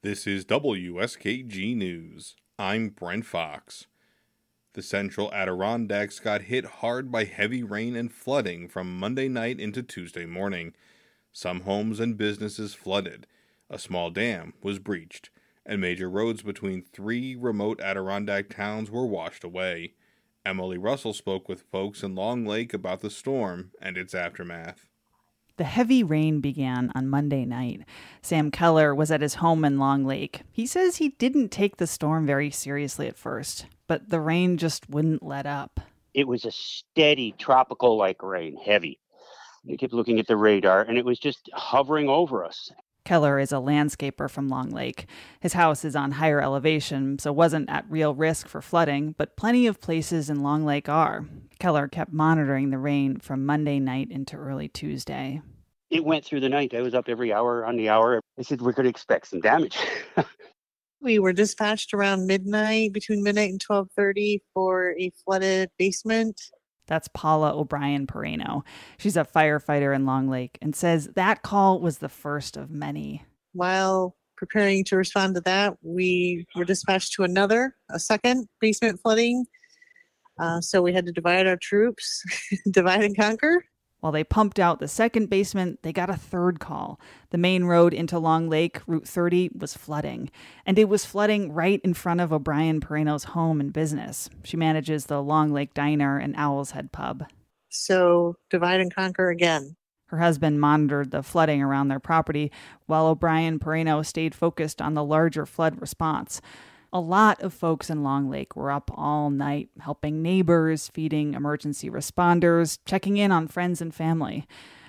This is WSKG News. I'm Brent Fox. The central Adirondacks got hit hard by heavy rain and flooding from Monday night into Tuesday morning. Some homes and businesses flooded. A small dam was breached, and major roads between three remote Adirondack towns were washed away. Emily Russell spoke with folks in Long Lake about the storm and its aftermath. The heavy rain began on Monday night. Sam Keller was at his home in Long Lake. He says he didn't take the storm very seriously at first, but the rain just wouldn't let up. It was a steady tropical like rain, heavy. I kept looking at the radar and it was just hovering over us. Keller is a landscaper from Long Lake. His house is on higher elevation, so wasn't at real risk for flooding, but plenty of places in Long Lake are. Keller kept monitoring the rain from Monday night into early Tuesday. It went through the night. I was up every hour on the hour. I said, We're going to expect some damage. we were dispatched around midnight, between midnight and 12:30 for a flooded basement that's Paula O'Brien Pereno. She's a firefighter in Long Lake and says that call was the first of many. While preparing to respond to that, we were dispatched to another, a second basement flooding. Uh, so we had to divide our troops, divide and conquer. While they pumped out the second basement, they got a third call. The main road into Long Lake, Route 30, was flooding. And it was flooding right in front of O'Brien Perino's home and business. She manages the Long Lake Diner and Owl's Head Pub. So divide and conquer again. Her husband monitored the flooding around their property, while O'Brien Perino stayed focused on the larger flood response. A lot of folks in Long Lake were up all night helping neighbors, feeding emergency responders, checking in on friends and family.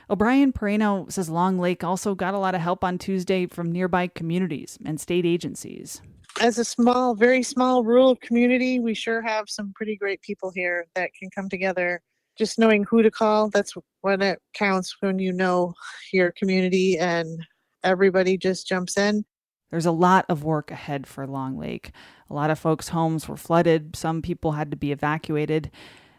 O'Brien Pereno says Long Lake also got a lot of help on Tuesday from nearby communities and state agencies. As a small, very small rural community, we sure have some pretty great people here that can come together. Just knowing who to call, that's when it counts when you know your community and everybody just jumps in. There's a lot of work ahead for Long Lake. A lot of folks' homes were flooded, some people had to be evacuated.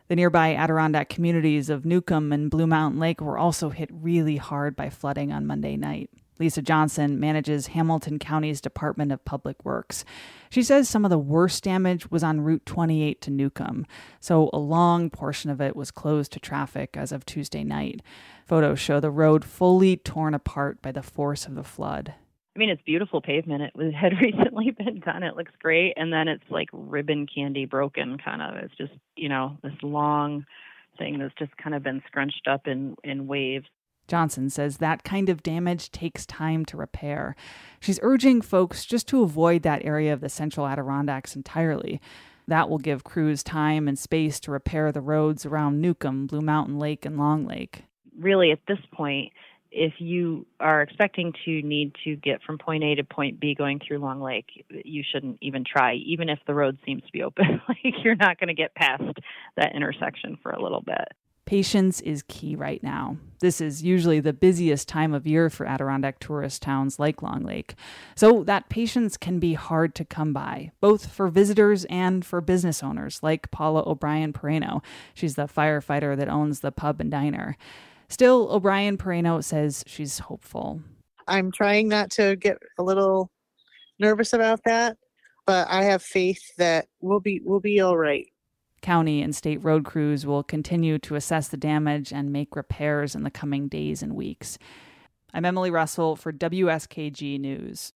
The nearby Adirondack communities of Newcomb and Blue Mountain Lake were also hit really hard by flooding on Monday night. Lisa Johnson manages Hamilton County's Department of Public Works. She says some of the worst damage was on Route 28 to Newcomb, so a long portion of it was closed to traffic as of Tuesday night. Photos show the road fully torn apart by the force of the flood. I mean, it's beautiful pavement. It was, had recently been done. It looks great, and then it's like ribbon candy broken, kind of. It's just you know this long thing that's just kind of been scrunched up in in waves. Johnson says that kind of damage takes time to repair. She's urging folks just to avoid that area of the central Adirondacks entirely. That will give crews time and space to repair the roads around Newcomb, Blue Mountain Lake, and Long Lake. Really, at this point, if you are expecting to need to get from point A to point B going through Long Lake, you shouldn't even try, even if the road seems to be open. like you're not going to get past that intersection for a little bit. Patience is key right now. This is usually the busiest time of year for Adirondack tourist towns like Long Lake. So that patience can be hard to come by, both for visitors and for business owners like Paula O'Brien Pereno. She's the firefighter that owns the pub and diner. Still, O'Brien Perino says she's hopeful. I'm trying not to get a little nervous about that, but I have faith that we'll be we'll be all right. County and state road crews will continue to assess the damage and make repairs in the coming days and weeks. I'm Emily Russell for WSKG News.